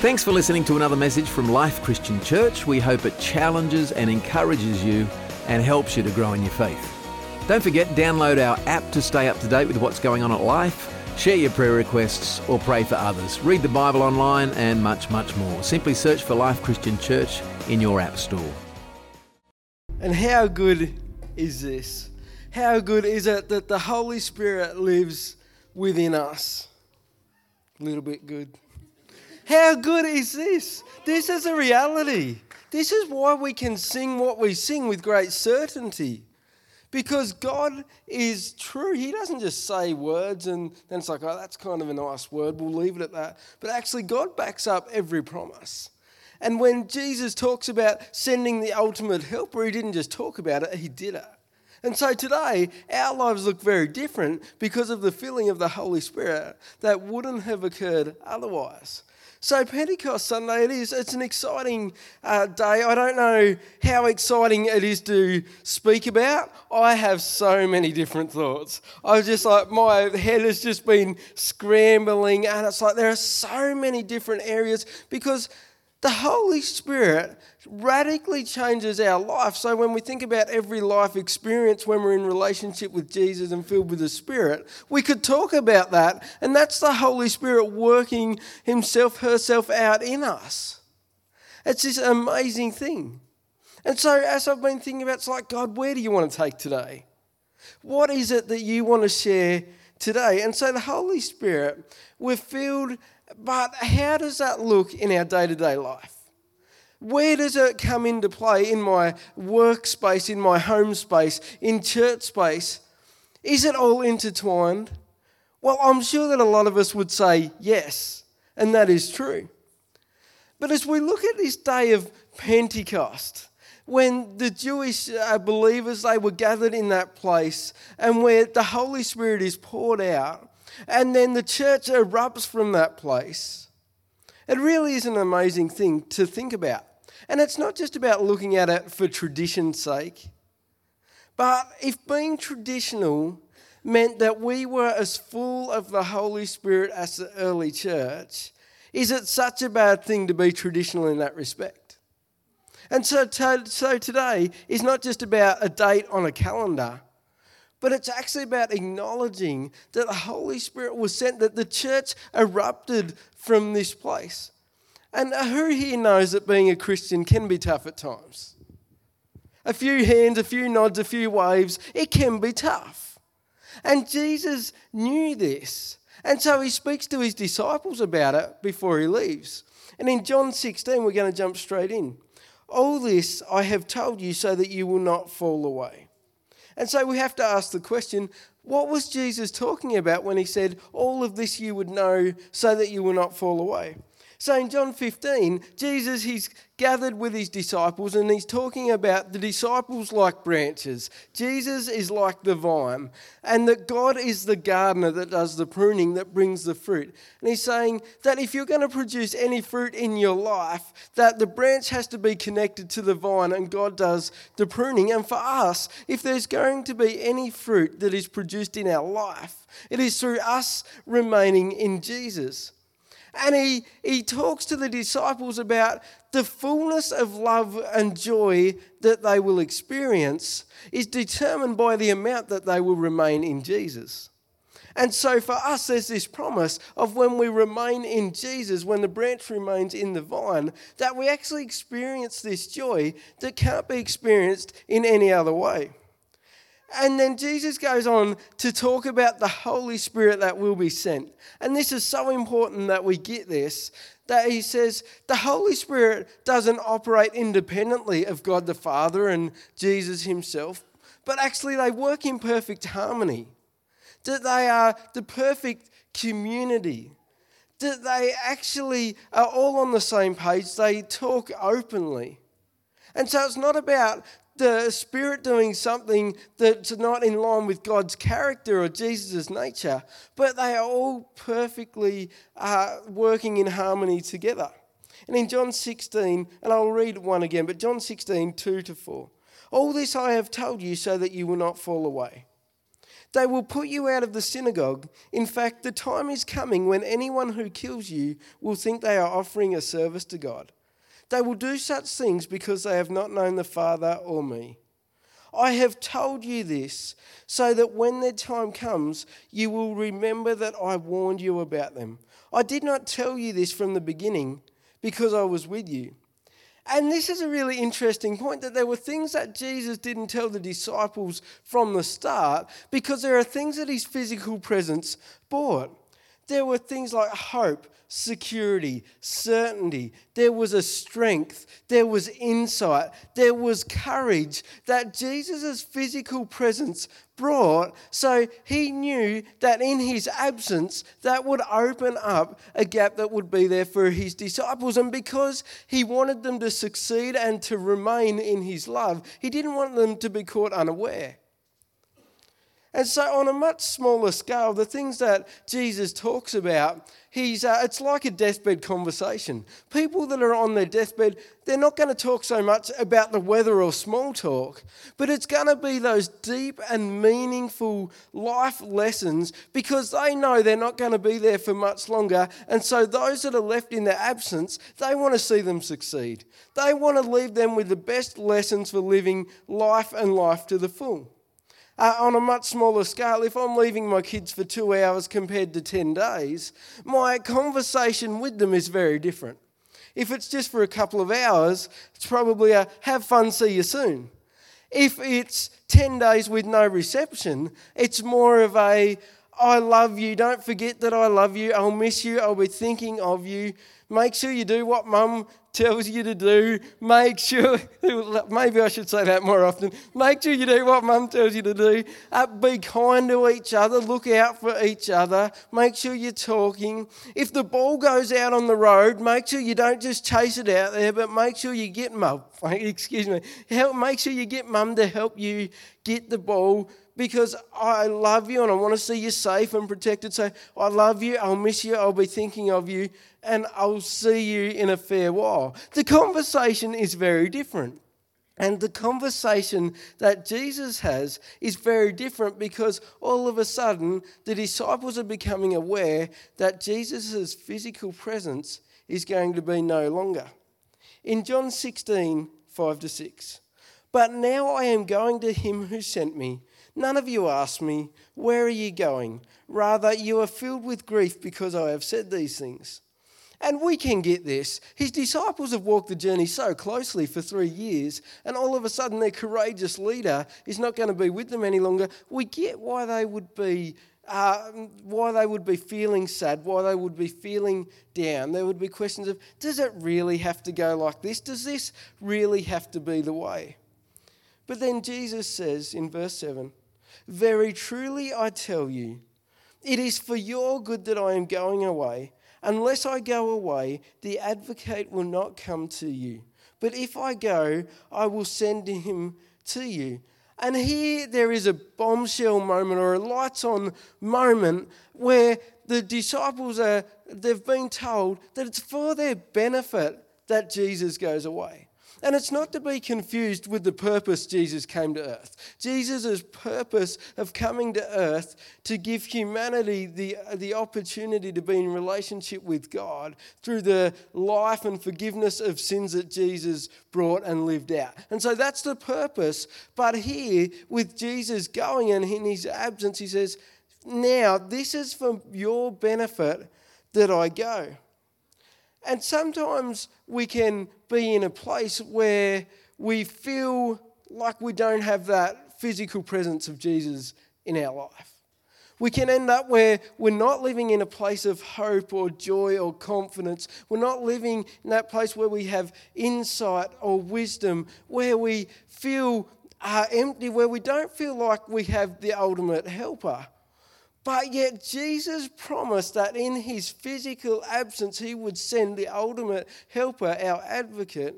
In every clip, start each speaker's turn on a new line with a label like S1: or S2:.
S1: Thanks for listening to another message from Life Christian Church. We hope it challenges and encourages you and helps you to grow in your faith. Don't forget, download our app to stay up to date with what's going on at Life, share your prayer requests, or pray for others. Read the Bible online and much, much more. Simply search for Life Christian Church in your app store.
S2: And how good is this? How good is it that the Holy Spirit lives within us? A little bit good. How good is this? This is a reality. This is why we can sing what we sing with great certainty. Because God is true. He doesn't just say words and then it's like, oh, that's kind of a nice word. We'll leave it at that. But actually, God backs up every promise. And when Jesus talks about sending the ultimate helper, he didn't just talk about it, he did it. And so today, our lives look very different because of the filling of the Holy Spirit that wouldn't have occurred otherwise. So, Pentecost Sunday, it is. It's an exciting uh, day. I don't know how exciting it is to speak about. I have so many different thoughts. I was just like, my head has just been scrambling, and it's like there are so many different areas because the Holy Spirit radically changes our life. So when we think about every life experience when we're in relationship with Jesus and filled with the Spirit, we could talk about that. And that's the Holy Spirit working Himself, herself out in us. It's this amazing thing. And so as I've been thinking about, it's like, God, where do you want to take today? What is it that you want to share today? And so the Holy Spirit, we're filled but how does that look in our day to day life? Where does it come into play in my workspace, in my home space, in church space? Is it all intertwined? Well, I'm sure that a lot of us would say yes, and that is true. But as we look at this day of Pentecost, when the Jewish uh, believers they were gathered in that place and where the Holy Spirit is poured out, and then the church erupts from that place. It really is an amazing thing to think about. And it's not just about looking at it for tradition's sake, but if being traditional meant that we were as full of the Holy Spirit as the early church, is it such a bad thing to be traditional in that respect? And so, so today is not just about a date on a calendar but it's actually about acknowledging that the Holy Spirit was sent, that the church erupted from this place. And who here knows that being a Christian can be tough at times? A few hands, a few nods, a few waves, it can be tough. And Jesus knew this. And so he speaks to his disciples about it before he leaves. And in John 16, we're going to jump straight in. All this I have told you so that you will not fall away. And so we have to ask the question what was Jesus talking about when he said, All of this you would know so that you will not fall away? So in John 15, Jesus, he's gathered with his disciples and he's talking about the disciples like branches. Jesus is like the vine, and that God is the gardener that does the pruning that brings the fruit. And he's saying that if you're going to produce any fruit in your life, that the branch has to be connected to the vine and God does the pruning. And for us, if there's going to be any fruit that is produced in our life, it is through us remaining in Jesus. And he, he talks to the disciples about the fullness of love and joy that they will experience is determined by the amount that they will remain in Jesus. And so for us, there's this promise of when we remain in Jesus, when the branch remains in the vine, that we actually experience this joy that can't be experienced in any other way. And then Jesus goes on to talk about the Holy Spirit that will be sent. And this is so important that we get this that he says the Holy Spirit doesn't operate independently of God the Father and Jesus himself, but actually they work in perfect harmony, that they are the perfect community. That they actually are all on the same page. They talk openly. And so it's not about the Spirit doing something that's not in line with God's character or Jesus' nature, but they are all perfectly uh, working in harmony together. And in John 16, and I'll read one again, but John 16, 2 to 4. All this I have told you so that you will not fall away. They will put you out of the synagogue. In fact, the time is coming when anyone who kills you will think they are offering a service to God. They will do such things because they have not known the Father or me. I have told you this so that when their time comes, you will remember that I warned you about them. I did not tell you this from the beginning because I was with you. And this is a really interesting point that there were things that Jesus didn't tell the disciples from the start because there are things that his physical presence bought there were things like hope, security, certainty. There was a strength. There was insight. There was courage that Jesus' physical presence brought. So he knew that in his absence, that would open up a gap that would be there for his disciples. And because he wanted them to succeed and to remain in his love, he didn't want them to be caught unaware. And so, on a much smaller scale, the things that Jesus talks about, he's, uh, it's like a deathbed conversation. People that are on their deathbed, they're not going to talk so much about the weather or small talk, but it's going to be those deep and meaningful life lessons because they know they're not going to be there for much longer. And so, those that are left in their absence, they want to see them succeed. They want to leave them with the best lessons for living life and life to the full uh, on a much smaller scale, if I'm leaving my kids for two hours compared to 10 days, my conversation with them is very different. If it's just for a couple of hours, it's probably a have fun, see you soon. If it's 10 days with no reception, it's more of a I love you, don't forget that I love you, I'll miss you, I'll be thinking of you Make sure you do what mum tells you to do. Make sure, maybe I should say that more often. Make sure you do what mum tells you to do. Uh, be kind to each other. Look out for each other. Make sure you're talking. If the ball goes out on the road, make sure you don't just chase it out there, but make sure you get mum, excuse me, help, make sure you get mum to help you get the ball because I love you and I want to see you safe and protected. So I love you. I'll miss you. I'll be thinking of you and I'll see you in a fair while. The conversation is very different. And the conversation that Jesus has is very different because all of a sudden the disciples are becoming aware that Jesus' physical presence is going to be no longer. In John 16, 5 to 6, but now I am going to him who sent me. None of you ask me, Where are you going? Rather, you are filled with grief because I have said these things. And we can get this. His disciples have walked the journey so closely for three years, and all of a sudden their courageous leader is not going to be with them any longer. We get why they would be. Uh, why they would be feeling sad, why they would be feeling down. There would be questions of, does it really have to go like this? Does this really have to be the way? But then Jesus says in verse 7 Very truly I tell you, it is for your good that I am going away Unless I go away, the advocate will not come to you. But if I go, I will send him to you. And here there is a bombshell moment or a lights on moment where the disciples are, they've been told that it's for their benefit that Jesus goes away. And it's not to be confused with the purpose Jesus came to earth. Jesus' purpose of coming to earth to give humanity the, the opportunity to be in relationship with God through the life and forgiveness of sins that Jesus brought and lived out. And so that's the purpose. But here, with Jesus going and in his absence, he says, Now, this is for your benefit that I go. And sometimes we can be in a place where we feel like we don't have that physical presence of Jesus in our life. We can end up where we're not living in a place of hope or joy or confidence. We're not living in that place where we have insight or wisdom, where we feel uh, empty, where we don't feel like we have the ultimate helper but yet, Jesus promised that in his physical absence, he would send the ultimate helper, our advocate.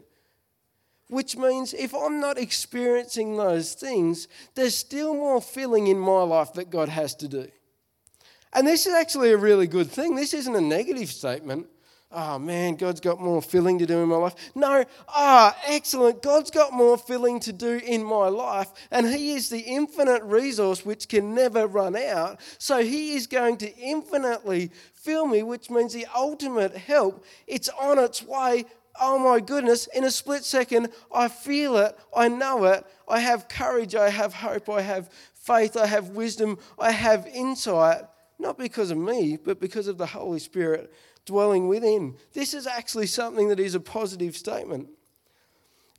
S2: Which means if I'm not experiencing those things, there's still more filling in my life that God has to do. And this is actually a really good thing. This isn't a negative statement oh man, God's got more filling to do in my life. No, ah, oh, excellent. God's got more filling to do in my life, and He is the infinite resource which can never run out. So He is going to infinitely fill me, which means the ultimate help, it's on its way. Oh my goodness, in a split second, I feel it, I know it, I have courage, I have hope, I have faith, I have wisdom, I have insight, not because of me, but because of the Holy Spirit dwelling within. This is actually something that is a positive statement.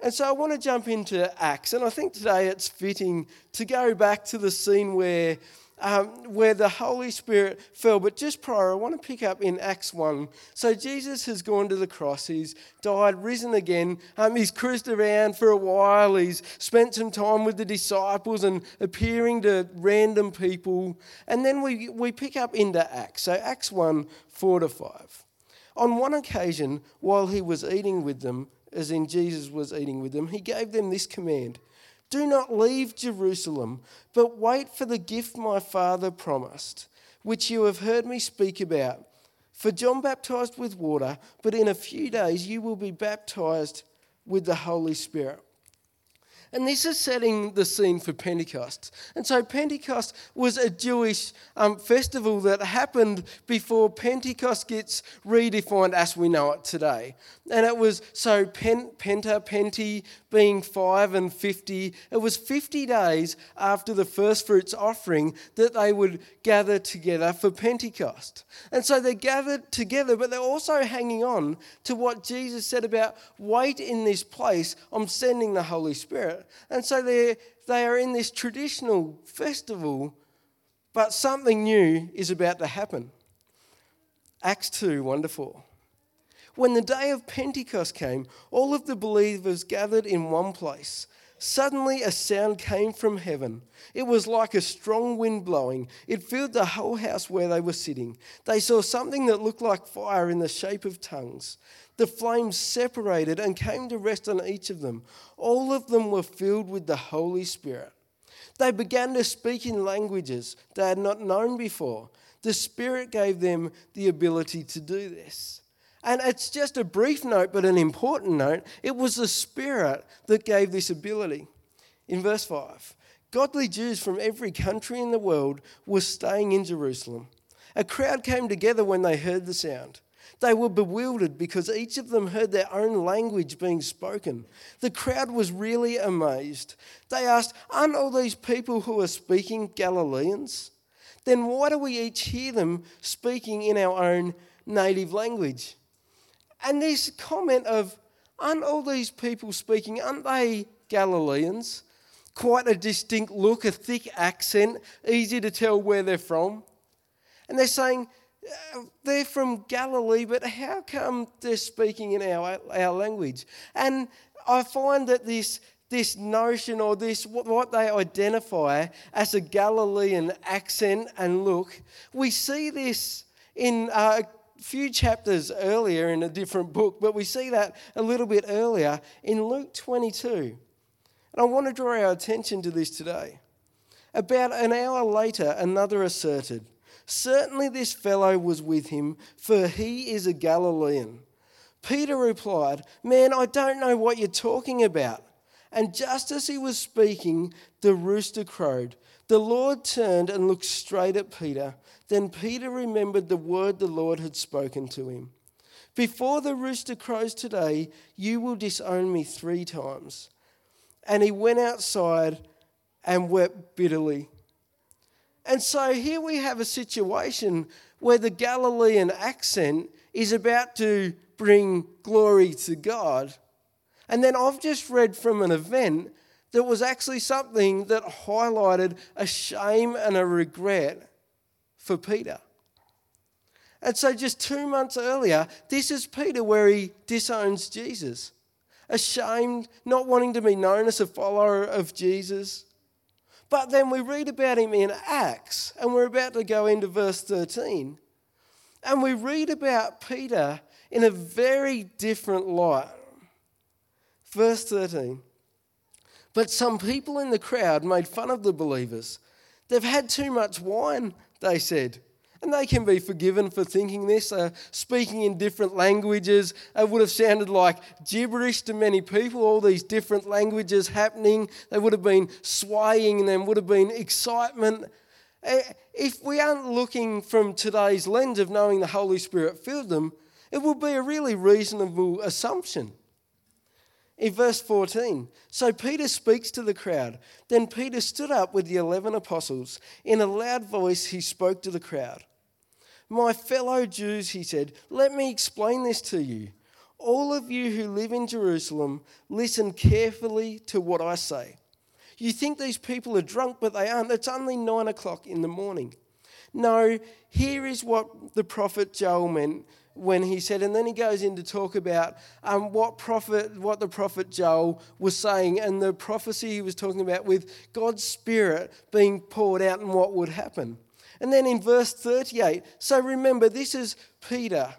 S2: And so I want to jump into Acts, and I think today it's fitting to go back to the scene where um, where the Holy Spirit fell. But just prior, I want to pick up in Acts 1. So Jesus has gone to the cross, he's died, risen again, um, he's cruised around for a while, he's spent some time with the disciples and appearing to random people. And then we, we pick up into Acts. So Acts 1 4 to 5. On one occasion, while he was eating with them, as in Jesus was eating with them, he gave them this command do not leave Jerusalem, but wait for the gift my father promised, which you have heard me speak about. For John baptized with water, but in a few days you will be baptized with the Holy Spirit. And this is setting the scene for Pentecost. And so Pentecost was a Jewish um, festival that happened before Pentecost gets redefined as we know it today. And it was so pen, Penta, Penti being five and 50, it was 50 days after the first fruits offering that they would gather together for Pentecost. And so they gathered together, but they're also hanging on to what Jesus said about wait in this place, I'm sending the Holy Spirit. And so they they are in this traditional festival, but something new is about to happen. Acts 2 wonderful. When the day of Pentecost came, all of the believers gathered in one place Suddenly, a sound came from heaven. It was like a strong wind blowing. It filled the whole house where they were sitting. They saw something that looked like fire in the shape of tongues. The flames separated and came to rest on each of them. All of them were filled with the Holy Spirit. They began to speak in languages they had not known before. The Spirit gave them the ability to do this. And it's just a brief note, but an important note. It was the Spirit that gave this ability. In verse 5, godly Jews from every country in the world were staying in Jerusalem. A crowd came together when they heard the sound. They were bewildered because each of them heard their own language being spoken. The crowd was really amazed. They asked, Aren't all these people who are speaking Galileans? Then why do we each hear them speaking in our own native language? And this comment of, aren't all these people speaking, aren't they Galileans? Quite a distinct look, a thick accent, easy to tell where they're from. And they're saying, uh, they're from Galilee, but how come they're speaking in our, our language? And I find that this, this notion or this, what they identify as a Galilean accent and look, we see this in uh, few chapters earlier in a different book, but we see that a little bit earlier in Luke 22. And I want to draw our attention to this today. About an hour later, another asserted, Certainly this fellow was with him, for he is a Galilean. Peter replied, Man, I don't know what you're talking about. And just as he was speaking, the rooster crowed. The Lord turned and looked straight at Peter. Then Peter remembered the word the Lord had spoken to him. Before the rooster crows today, you will disown me three times. And he went outside and wept bitterly. And so here we have a situation where the Galilean accent is about to bring glory to God, and then I've just read from an event that was actually something that highlighted a shame and a regret for Peter. And so, just two months earlier, this is Peter where he disowns Jesus. Ashamed, not wanting to be known as a follower of Jesus. But then we read about him in Acts, and we're about to go into verse 13. And we read about Peter in a very different light Verse 13. But some people in the crowd made fun of the believers. They've had too much wine, they said. And they can be forgiven for thinking this. Uh, speaking in different languages, it would have sounded like gibberish to many people, all these different languages happening. They would have been swaying and there would have been excitement. Eh, if we aren't looking from today's lens of knowing the Holy Spirit filled them, it would be a really reasonable assumption in verse 14. So Peter speaks to the crowd. Then Peter stood up with the 11 apostles. In a loud voice, he spoke to the crowd. My fellow Jews, he said, let me explain this to you. All of you who live in Jerusalem, listen carefully to what I say. You think these people are drunk, but they aren't. It's only nine o'clock in the morning. No, here is what the prophet Joel meant when he said, and then he goes in to talk about um, what prophet, what the prophet Joel was saying, and the prophecy he was talking about with God's Spirit being poured out and what would happen. And then in verse 38, so remember, this is Peter.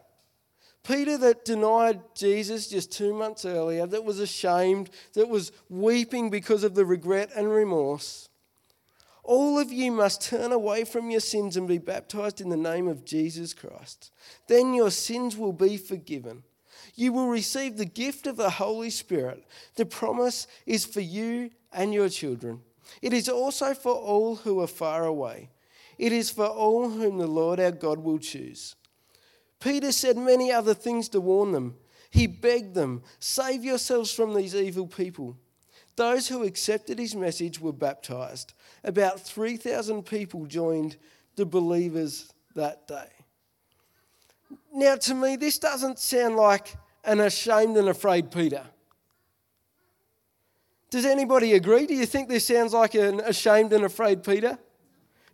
S2: Peter, that denied Jesus just two months earlier, that was ashamed, that was weeping because of the regret and remorse. All of you must turn away from your sins and be baptized in the name of Jesus Christ. Then your sins will be forgiven. You will receive the gift of the Holy Spirit. The promise is for you and your children. It is also for all who are far away. It is for all whom the Lord our God will choose. Peter said many other things to warn them. He begged them, Save yourselves from these evil people. Those who accepted his message were baptized about 3,000 people joined the believers that day. Now, to me, this doesn't sound like an ashamed and afraid Peter. Does anybody agree? Do you think this sounds like an ashamed and afraid Peter?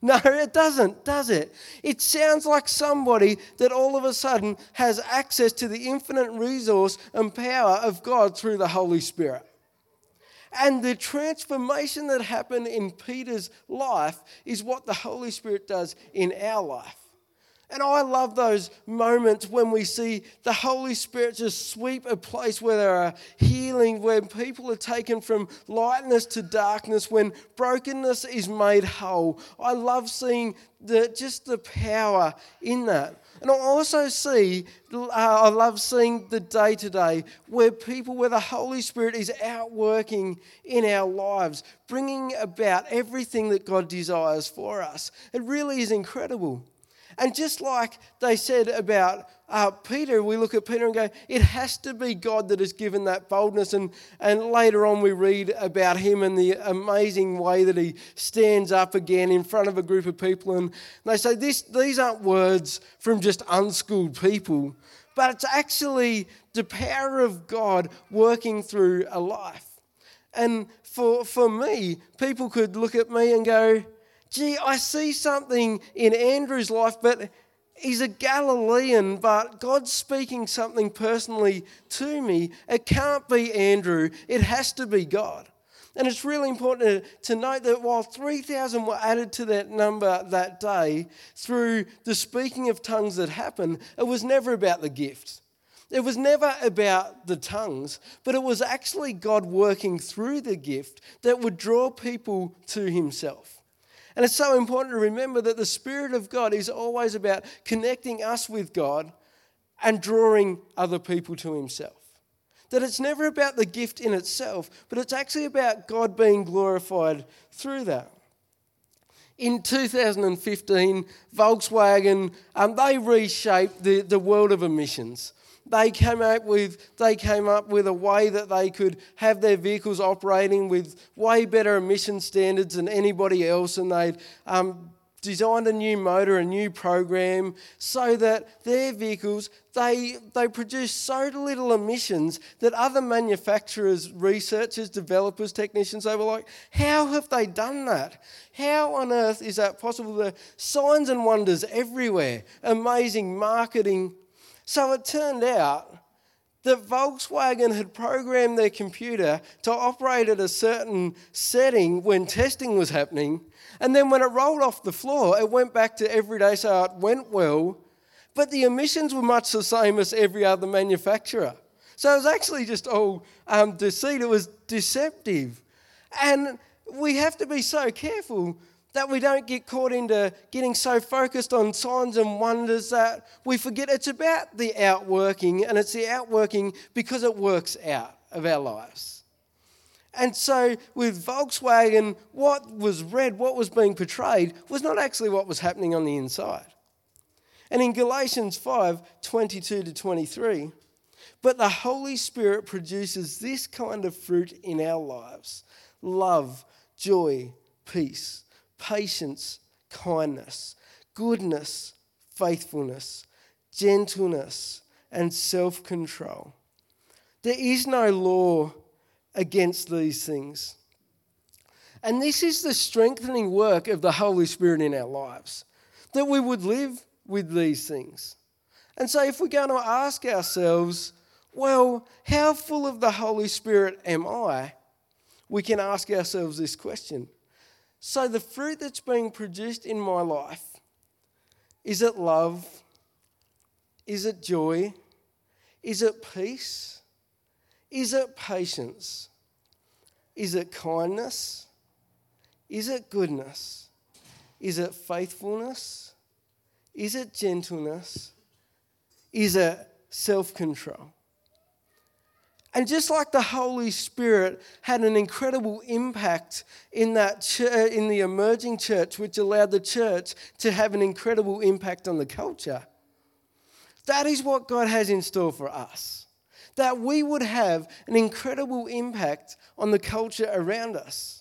S2: No, it doesn't, does it? It sounds like somebody that all of a sudden has access to the infinite resource and power of God through the Holy Spirit. And the transformation that happened in Peter's life is what the Holy Spirit does in our life. And I love those moments when we see the Holy Spirit just sweep a place where there are healing, where people are taken from lightness to darkness, when brokenness is made whole. I love seeing the, just the power in that. And I also see, uh, I love seeing the day to day where people, where the Holy Spirit is out working in our lives, bringing about everything that God desires for us. It really is incredible. And just like they said about uh, Peter, we look at Peter and go, it has to be God that has given that boldness. And, and later on, we read about him and the amazing way that he stands up again in front of a group of people. And they say, this, These aren't words from just unschooled people, but it's actually the power of God working through a life. And for, for me, people could look at me and go, gee, I see something in Andrew's life, but he's a Galilean, but God's speaking something personally to me. It can't be Andrew, it has to be God. And it's really important to, note that while 3,000 were added to that number that day through the speaking of tongues that happened, it was never about the gift. It was never about the tongues, but it was actually God working through the gift that would draw people to Himself. And it's so important to remember that the Spirit of God is always about connecting us with God and drawing other people to Himself. That it's never about the gift in itself, but it's actually about God being glorified through that. In 2015, Volkswagen, um, they reshaped the, the world of emissions. They came up with they came up with a way that they could have their vehicles operating with way better emission standards than anybody else, and they um, designed a new motor, a new program, so that their vehicles they, they produce so little emissions that other manufacturers, researchers, developers, technicians, they were like, how have they done that? How on earth is that possible? The signs and wonders everywhere, amazing marketing so it turned out that Volkswagen had programmed their computer to operate at a certain setting when testing was happening. And then when it rolled off the floor, it went back to everyday, so it went well. But the emissions were much the same as every other manufacturer. So it was actually just all um, deceit, it was deceptive. And we have to be so careful that we don't get caught into getting so focused on signs and wonders that we forget it's about the outworking and it's the outworking because it works out of our lives. And so, with Volkswagen, what was read, what was being portrayed, was not actually what was happening on the inside. And in Galatians 5 22 to 23, but the Holy Spirit produces this kind of fruit in our lives love, joy, peace, patience, kindness, goodness, faithfulness, gentleness, and self control. There is no law against these things. And this is the strengthening work of the Holy Spirit in our lives, that we would live with these things. And so, if we're going to ask ourselves, well, how full of the Holy Spirit am I? We can ask ourselves this question so, the fruit that's being produced in my life is it love? Is it joy? Is it peace? Is it patience? Is it kindness? Is it goodness? Is it faithfulness? Is it gentleness? Is it self control? And just like the Holy Spirit had an incredible impact in, that ch- uh, in the emerging church, which allowed the church to have an incredible impact on the culture, that is what God has in store for us. That we would have an incredible impact on the culture around us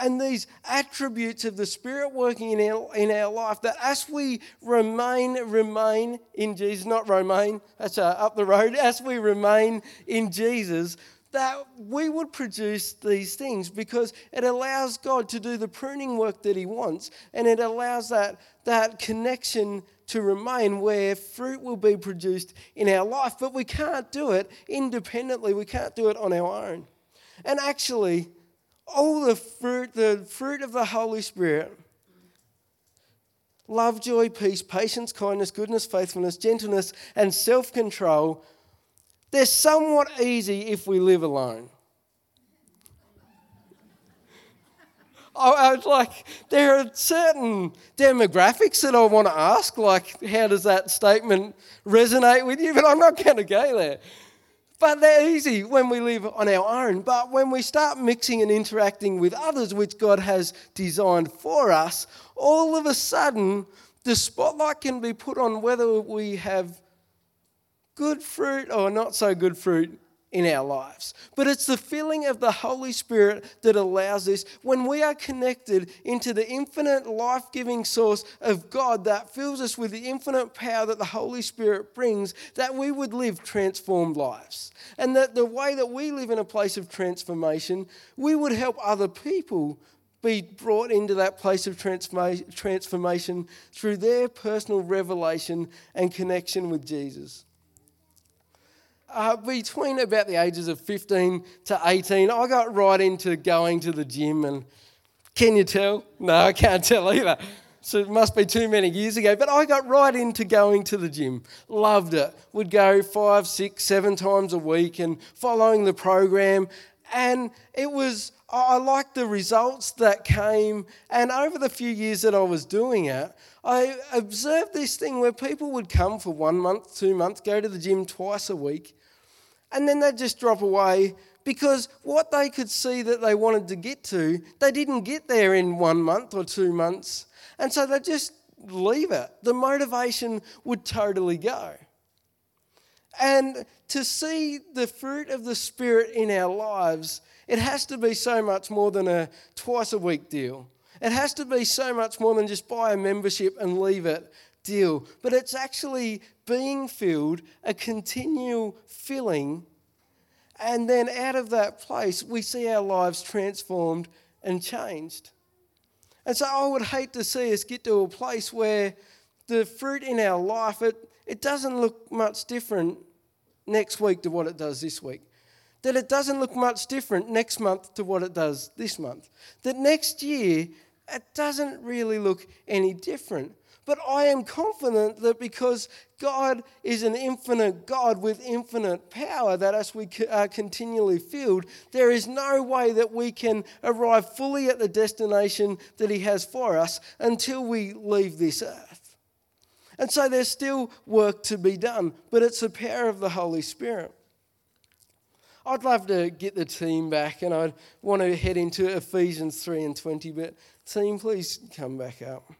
S2: and these attributes of the Spirit working in our, in our life, that as we remain, remain in Jesus, not remain, that's uh, up the road, as we remain in Jesus, that we would produce these things because it allows God to do the pruning work that He wants and it allows that, that connection to remain where fruit will be produced in our life. But we can't do it independently, we can't do it on our own. And actually, all oh, the fruit, the fruit of the Holy Spirit love, joy, peace, patience, kindness, goodness, faithfulness, gentleness, and self control, they're somewhat easy if we live alone. I, was like there are certain demographics that I want to ask, like how does that statement resonate with you? But I'm not going to go there. But they're easy when we live on our own. But when we start mixing and interacting with others, which God has designed for us, all of a sudden, the spotlight can be put on whether we have good fruit or not so good fruit in our lives. But it's the filling of the Holy Spirit that allows this. When we are connected into the infinite life giving source of God that fills us with the infinite power that the Holy Spirit brings, that we would live transformed lives. And that the way that we live in a place of transformation, we would help other people be brought into that place of transformation through their personal revelation and connection with Jesus uh, between about the ages of 15 to 18, I got right into going to the gym. And can you tell? No, I can't tell either. So it must be too many years ago. But I got right into going to the gym. Loved it. Would go five, six, seven times a week and following the program. And it was I liked the results that came. And over the few years that I was doing it, I observed this thing where people would come for one month, two months, go to the gym twice a week, and then they'd just drop away because what they could see that they wanted to get to, they didn't get there in one month or two months. And so they just leave it. The motivation would totally go. And to see the fruit of the Spirit in our lives it has to be so much more than a twice a week deal. It has to be so much more than just buy a membership and leave it deal. But it's actually being filled, a continual filling. And then out of that place, we see our lives transformed and changed. And so I would hate to see us get to a place where the fruit in our life, it, it doesn't look much different next week to what it does this week that it doesn't look much different next month to what it does this month. That next year, it doesn't really look any different. But I am confident that because God is an infinite God with infinite power that as we are uh, continually filled, there is no way that we can arrive fully at the destination that He has for us until we leave this earth. And so there's still work to be done, but it's the power of the Holy Spirit. I'd love to get the team back and I'd want to head into Ephesians 3 and 20, but team, please come back up.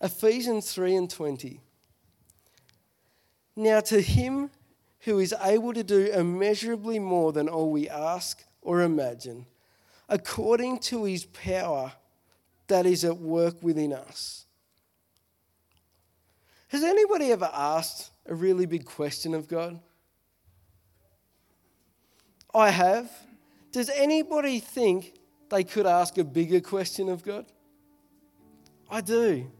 S2: Ephesians 3 and 20. Now, to him who is able to do immeasurably more than all we ask or imagine, according to his power that is at work within us. Has anybody ever asked a really big question of God? I have. Does anybody think they could ask a bigger question of God? I do.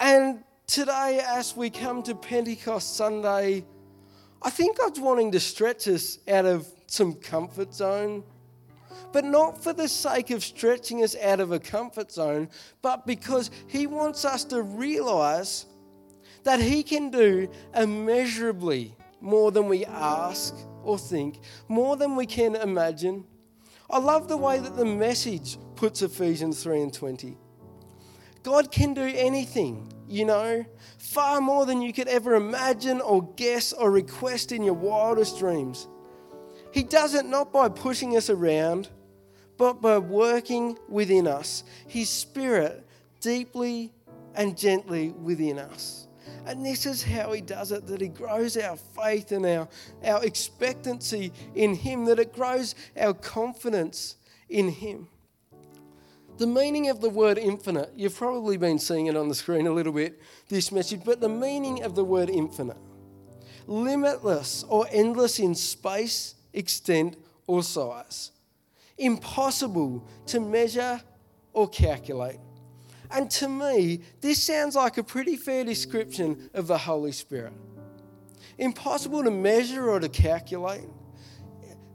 S2: And today, as we come to Pentecost Sunday, I think God's wanting to stretch us out of some comfort zone but not for the sake of stretching us out of a comfort zone, but because He wants us to realize that He can do immeasurably more than we ask or think, more than we can imagine. I love the way that the message puts Ephesians 3 and 20. God can do anything, you know, far more than you could ever imagine or guess or request in your wildest dreams. He does it not by pushing us around but by working within us, His Spirit deeply and gently within us. And this is how He does it that He grows our faith and our, our expectancy in Him, that it grows our confidence in Him. The meaning of the word infinite, you've probably been seeing it on the screen a little bit this message, but the meaning of the word infinite limitless or endless in space, extent, or size impossible to measure or calculate. And to me, this sounds like a pretty fair description of the Holy Spirit. Impossible to measure or to calculate,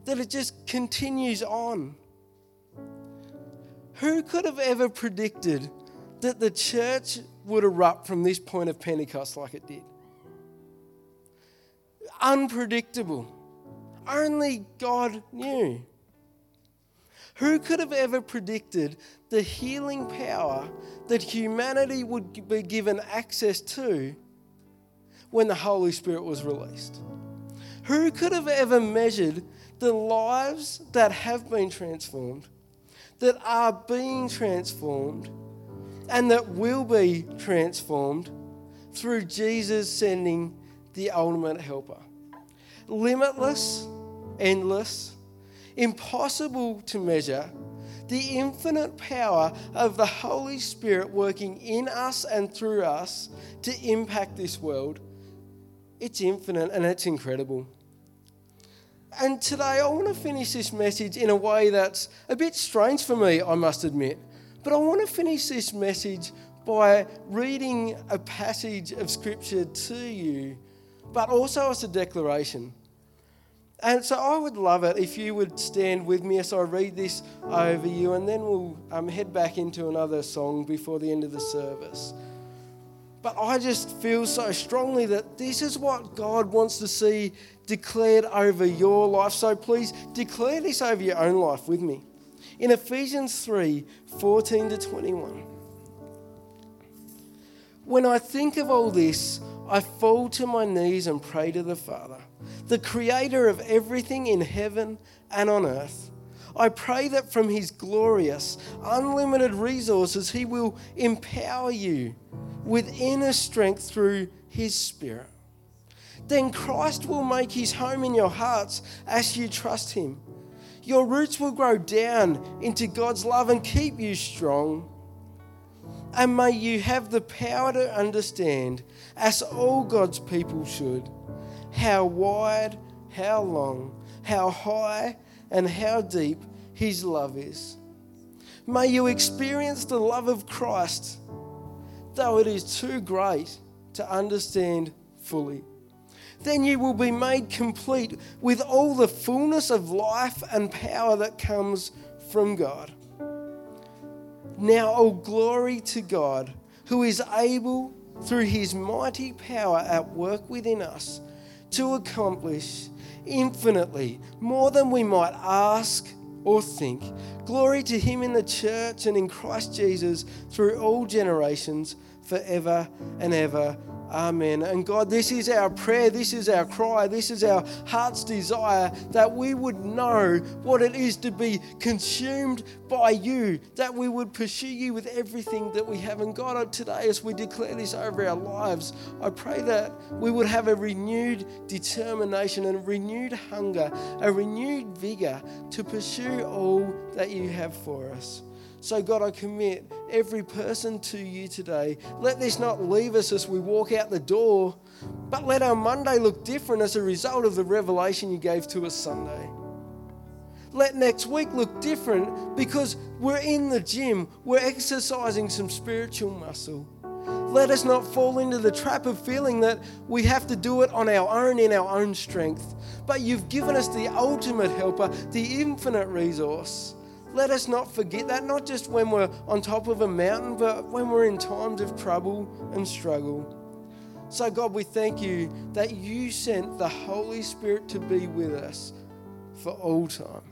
S2: that it just continues on. Who could have ever predicted that the church would erupt from this point of Pentecost like it did? Unpredictable. Only God knew. Who could have ever predicted the healing power that humanity would be given access to when the Holy Spirit was released? Who could have ever measured the lives that have been transformed, that are being transformed, and that will be transformed through Jesus sending the ultimate helper? Limitless, endless, impossible to measure, the infinite power of the Holy Spirit working in us and through us to impact this world. It's infinite and it's incredible. And today I want to finish this message in a way that's a bit strange for me, I must admit. But I want to finish this message by reading a passage of Scripture to you, but also as a declaration. And so I would love it if you would stand with me as I read this over you, and then we'll um, head back into another song before the end of the service. But I just feel so strongly that this is what God wants to see declared over your life. So please declare this over your own life with me. In Ephesians 3 14 to 21. When I think of all this, I fall to my knees and pray to the Father, the creator of everything in heaven and on earth. I pray that from his glorious, unlimited resources, he will empower you with inner strength through his Spirit. Then Christ will make his home in your hearts as you trust him. Your roots will grow down into God's love and keep you strong. And may you have the power to understand as all God's people should. How wide, how long, how high, and how deep His love is. May you experience the love of Christ, though it is too great to understand fully. Then you will be made complete with all the fullness of life and power that comes from God. Now, all glory to God, who is able through his mighty power at work within us to accomplish infinitely more than we might ask or think. Glory to him in the church and in Christ Jesus through all generations, forever and ever. Amen. And God, this is our prayer, this is our cry, this is our heart's desire that we would know what it is to be consumed by you, that we would pursue you with everything that we have. And God, today, as we declare this over our lives, I pray that we would have a renewed determination and a renewed hunger, a renewed vigor to pursue all that you have for us. So, God, I commit every person to you today. Let this not leave us as we walk out the door, but let our Monday look different as a result of the revelation you gave to us Sunday. Let next week look different because we're in the gym, we're exercising some spiritual muscle. Let us not fall into the trap of feeling that we have to do it on our own in our own strength. But you've given us the ultimate helper, the infinite resource let us not forget that, not just when we're on top of a mountain, but when we're in times of trouble and struggle. So, God, we thank you that you sent the Holy Spirit to be with us for all time.